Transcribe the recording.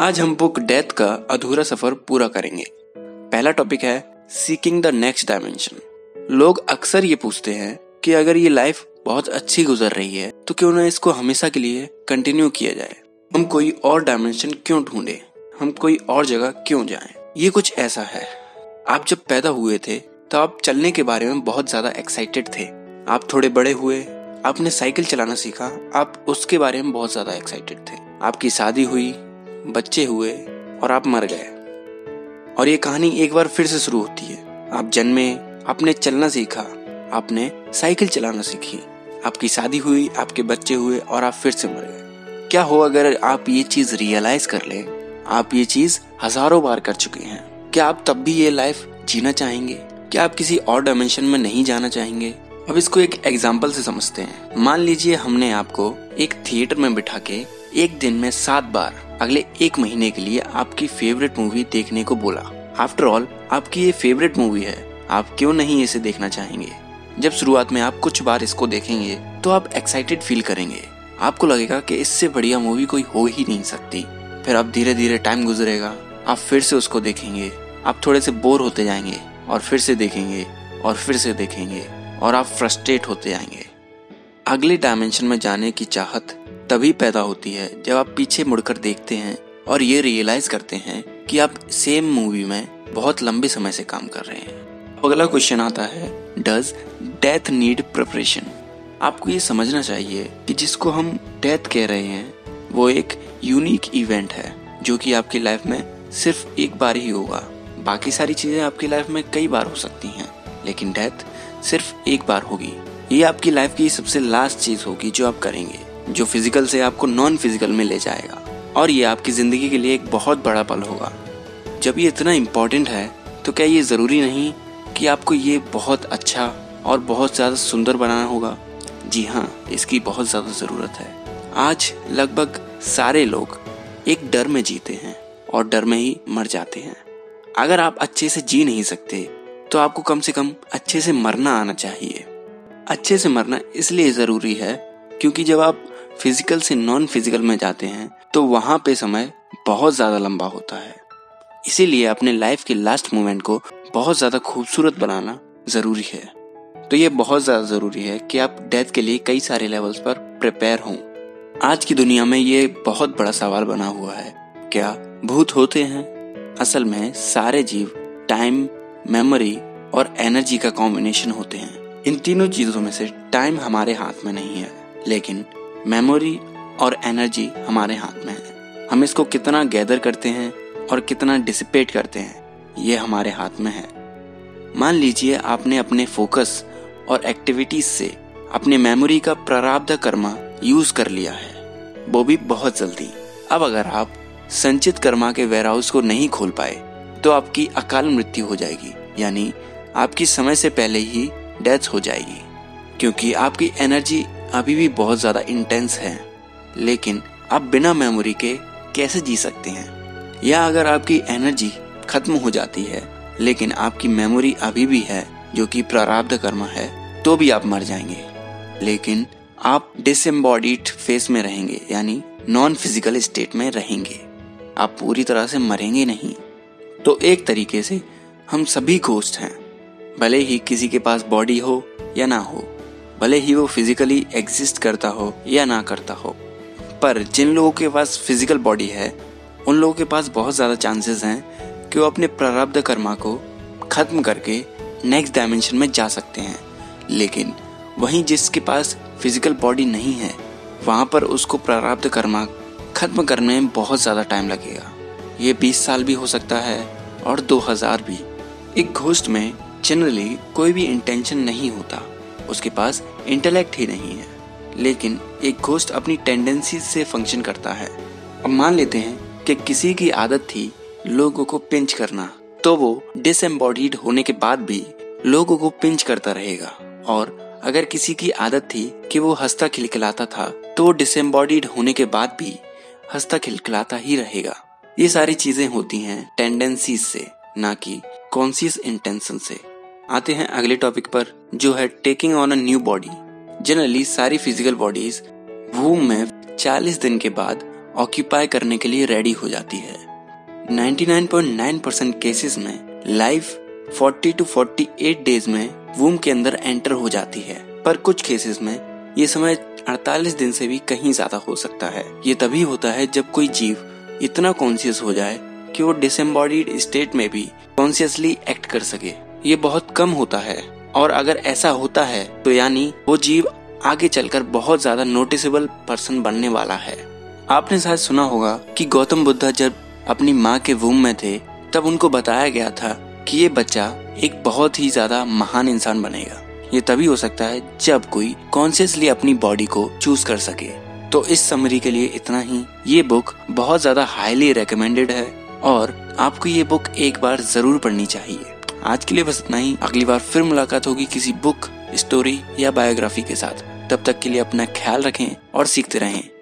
आज हम book death का अधूरा सफ़र पूरा करेंगे। पहला टॉपिक है सीकिंग द नेक्स्ट डायमेंशन लोग अक्सर ये पूछते हैं कि अगर ये लाइफ बहुत अच्छी गुजर रही है तो क्यों ना इसको हमेशा के लिए कंटिन्यू किया जाए? हम कोई और डायमेंशन क्यों ढूंढे? हम कोई और जगह क्यों जाएँ? ये कुछ ऐसा है। आप जब पैदा हुए थे तो आप चलने के बारे में बहुत ज़्यादा एक्साइटेड थे। आप थोड़े बड़े हुए, आपने साइकिल चलाना सीखा, आप उसके बारे में बहुत ज़्यादा एक्साइटेड थे। आपकी शादी हुई बच्चे हुए और आप मर गए। और ये कहानी एक बार फिर से शुरू होती है। आप जन्मे, आपने चलना सीखा, आपने साइकिल चलाना सीखी, आपकी शादी हुई, आपके बच्चे हुए और आप फिर से मर गए। क्या हो अगर आप ये चीज़ रियलाइज़ कर ले? आप ये चीज़ हज़ारों बार कर चुके हैं। क्या आप तब भी ये लाइफ जीना चाहेंगे? क्या आप किसी और डायमेंशन में नहीं जाना चाहेंगे? अब इसको एक एग्ज़ाम्पल से समझते हैं। मान लीजिए हमने आपको एक थिएटर में बिठा के एक दिन में सात बार अगले एक महीने के लिए आपकी फेवरेट मूवी देखने को बोला। आफ्टर ऑल आपकी ये फेवरेट मूवी है। आप क्यों नहीं इसे देखना चाहेंगे? जब शुरुआत में आप कुछ बार इसको देखेंगे तो आप एक्साइटेड फील करेंगे। आपको लगेगा कि इससे बढ़िया मूवी कोई हो ही नहीं सकती। फिर आप धीरे धीरे टाइम गुजरेगा, आप फिर से उसको देखेंगे। आप थोड़े से बोर होते जाएँगे, और फिर से देखेंगे, और फिर से देखेंगे, और आप फ्रस्ट्रेट होते जाएँगे। अगले डायमेंशन में जाने की चाहत तभी पैदा होती है जब आप पीछे मुड़कर देखते हैं और ये रियलाइज़ करते हैं कि आप सेम मूवी में बहुत लंबे समय से काम कर रहे हैं। अगला क्वेश्चन आता है डज डेथ नीड प्रिपरेशन आपको ये समझना चाहिए कि जिसको हम डेथ कह रहे हैं, वो एक यूनिक इवेंट है, जो कि आपकी लाइफ में सिर्फ़ एक बार ही होगा। बाकी सारी चीज़ें आपकी लाइफ में कई बार हो सकती हैं, लेकिन डेथ सिर्फ़ एक बार होगी। ये आपकी लाइफ की सबसे लास्ट चीज़ होगी जो आप करेंगे। जो फ़िज़िकल से आपको नॉन फ़िज़िकल में ले जाएगा। और ये आपकी ज़िंदगी के लिए एक बहुत बड़ा पल होगा। जब ये इतना इम्पोर्टेंट है तो क्या ये ज़रूरी नहीं कि आपको ये बहुत अच्छा और बहुत ज़्यादा सुंदर बनाना होगा? जी हाँ इसकी बहुत ज़्यादा ज़रूरत है। आज लगभग सारे लोग एक डर में जीते हैं और डर में ही मर जाते हैं। अगर आप अच्छे से जी नहीं सकते तो आपको कम से कम अच्छे से मरना आना चाहिए। अच्छे से मरना इसलिए ज़रूरी है क्योंकि जब आप फ़िज़िकल से नॉन फ़िज़िकल में जाते हैं तो वहाँ पे समय बहुत ज़्यादा लंबा होता है। इसीलिए अपने लाइफ के लास्ट मोमेंट को बहुत ज़्यादा खूबसूरत बनाना ज़रूरी है। तो ये बहुत ज़्यादा ज़रूरी है कि आप डेथ के लिए कई सारे लेवल्स पर प्रिपेयर हों। आज की दुनिया में ये बहुत बड़ा सवाल बना हुआ है, क्या भूत होते हैं? असल में सारे जीव टाइम मेमोरी और एनर्जी का कॉम्बिनेशन होते हैं। इन तीनों चीज़ों में से टाइम हमारे हाथ में नहीं है, लेकिन मेमोरी और एनर्जी हमारे हाथ में है। हम इसको कितना गैदर करते हैं और कितना डिसिपेट करते हैं, ये हमारे हाथ में है। मान लीजिए आपने अपने फोकस और एक्टिविटीज़ से अपने मेमोरी का प्रारब्ध कर्मा यूज़ कर लिया है। वो भी बहुत जल्दी। अब अगर आप संचित कर्मा के वेयर हाउस को नहीं खोल पाए तो आपकी अकाल मृत्यु हो जाएगी, यानी आपकी समय से पहले ही डेथ हो जाएगी, क्योंकि आपकी एनर्जी अभी भी बहुत ज़्यादा इंटेंस है, लेकिन आप बिना मेमोरी के कैसे जी सकते हैं? या अगर आपकी एनर्जी खत्म हो जाती है, लेकिन आपकी मेमोरी अभी भी है, जो कि प्रारब्ध कर्म है तो भी आप मर जाएँगे। लेकिन आप डिसम्बॉडीड फेस में रहेंगे, यानी नॉन फ़िज़िकल स्टेट में रहेंगे। आप पूरी तरह से मरेंगे नहीं। तो एक तरीके से हम सभी घोस्ट हैं, भले ही किसी के पास बॉडी हो या ना हो। भले ही वो फिजिकली एग्जिस्ट करता हो या ना करता हो, पर जिन लोगों के पास फ़िज़िकल बॉडी है, उन लोगों के पास बहुत ज़्यादा चांसेस हैं कि वो अपने प्रारब्ध कर्मा को खत्म करके नेक्स्ट डायमेंशन में जा सकते हैं। लेकिन वहीं जिसके पास फ़िज़िकल बॉडी नहीं है, वहाँ पर उसको प्रारब्ध कर्मा खत्म करने में बहुत ज़्यादा टाइम लगेगा। ये 20 साल भी हो सकता है और 2000 भी। एक घोष्ट में जनरली कोई भी इंटेंशन नहीं होता। उसके पास इंटेलेक्ट ही नहीं है। लेकिन एक घोस्ट अपनी टेंडेंसी से फ़ंक्शन करता है। अब मान लेते हैं कि किसी की आदत थी लोगों को पिंच करना। तो वो डिसम्बॉडीड होने के बाद भी लोगों को पिंच करता रहेगा। और अगर किसी की आदत थी कि वो हंसता खिलखिलाता था तो वो डिसम्बॉडीड होने के बाद भी हंसता खिलखिलाता ही रहेगा। ये सारी चीज़ें होती हैं टेंडेंसीज से, ना कि कॉन्सियस इंटेंशन से। आते हैं अगले टॉपिक पर, जो है taking on a new body generally सारी फ़िज़िकल बॉडीज वूम में 40 दिन के बाद ऑक्यूपाई करने के लिए रेडी हो जाती है। 99.9 परसेंट केसेस में लाइफ 40 टू 48 डेज़ में वूम के अंदर एंटर हो जाती है। पर कुछ केसेस में ये समय 48 दिन से भी कहीं ज़्यादा हो सकता है। ये तभी होता है जब कोई जीव इतना कॉन्शियस हो जाए कि वो डिसम्बॉडीड स्टेट में भी कॉन्शियसली एक्ट कर सके। ये बहुत कम होता है। और अगर ऐसा होता है तो यानी वो जीव आगे चलकर बहुत ज़्यादा नोटिसेबल पर्सन बनने वाला है। आपने शायद सुना होगा कि गौतम बुद्धा जब अपनी माँ के वूम में थे, तब उनको बताया गया था कि ये बच्चा एक बहुत ही ज़्यादा महान इंसान बनेगा। ये तभी हो सकता है जब कोई कॉन्शियसली अपनी बॉडी को चूज़ कर सके। तो इस समरी के लिए इतना ही। ये बुक बहुत ज़्यादा हाईली रिकमेंडेड है और आपको ये बुक एक बार ज़रूर पढ़नी चाहिए। आज के लिए बस इतना ही। अगली बार फिर मुलाकात होगी किसी बुक स्टोरी या बायोग्राफी के साथ। तब तक के लिए अपना ख्याल रखें और सीखते रहें।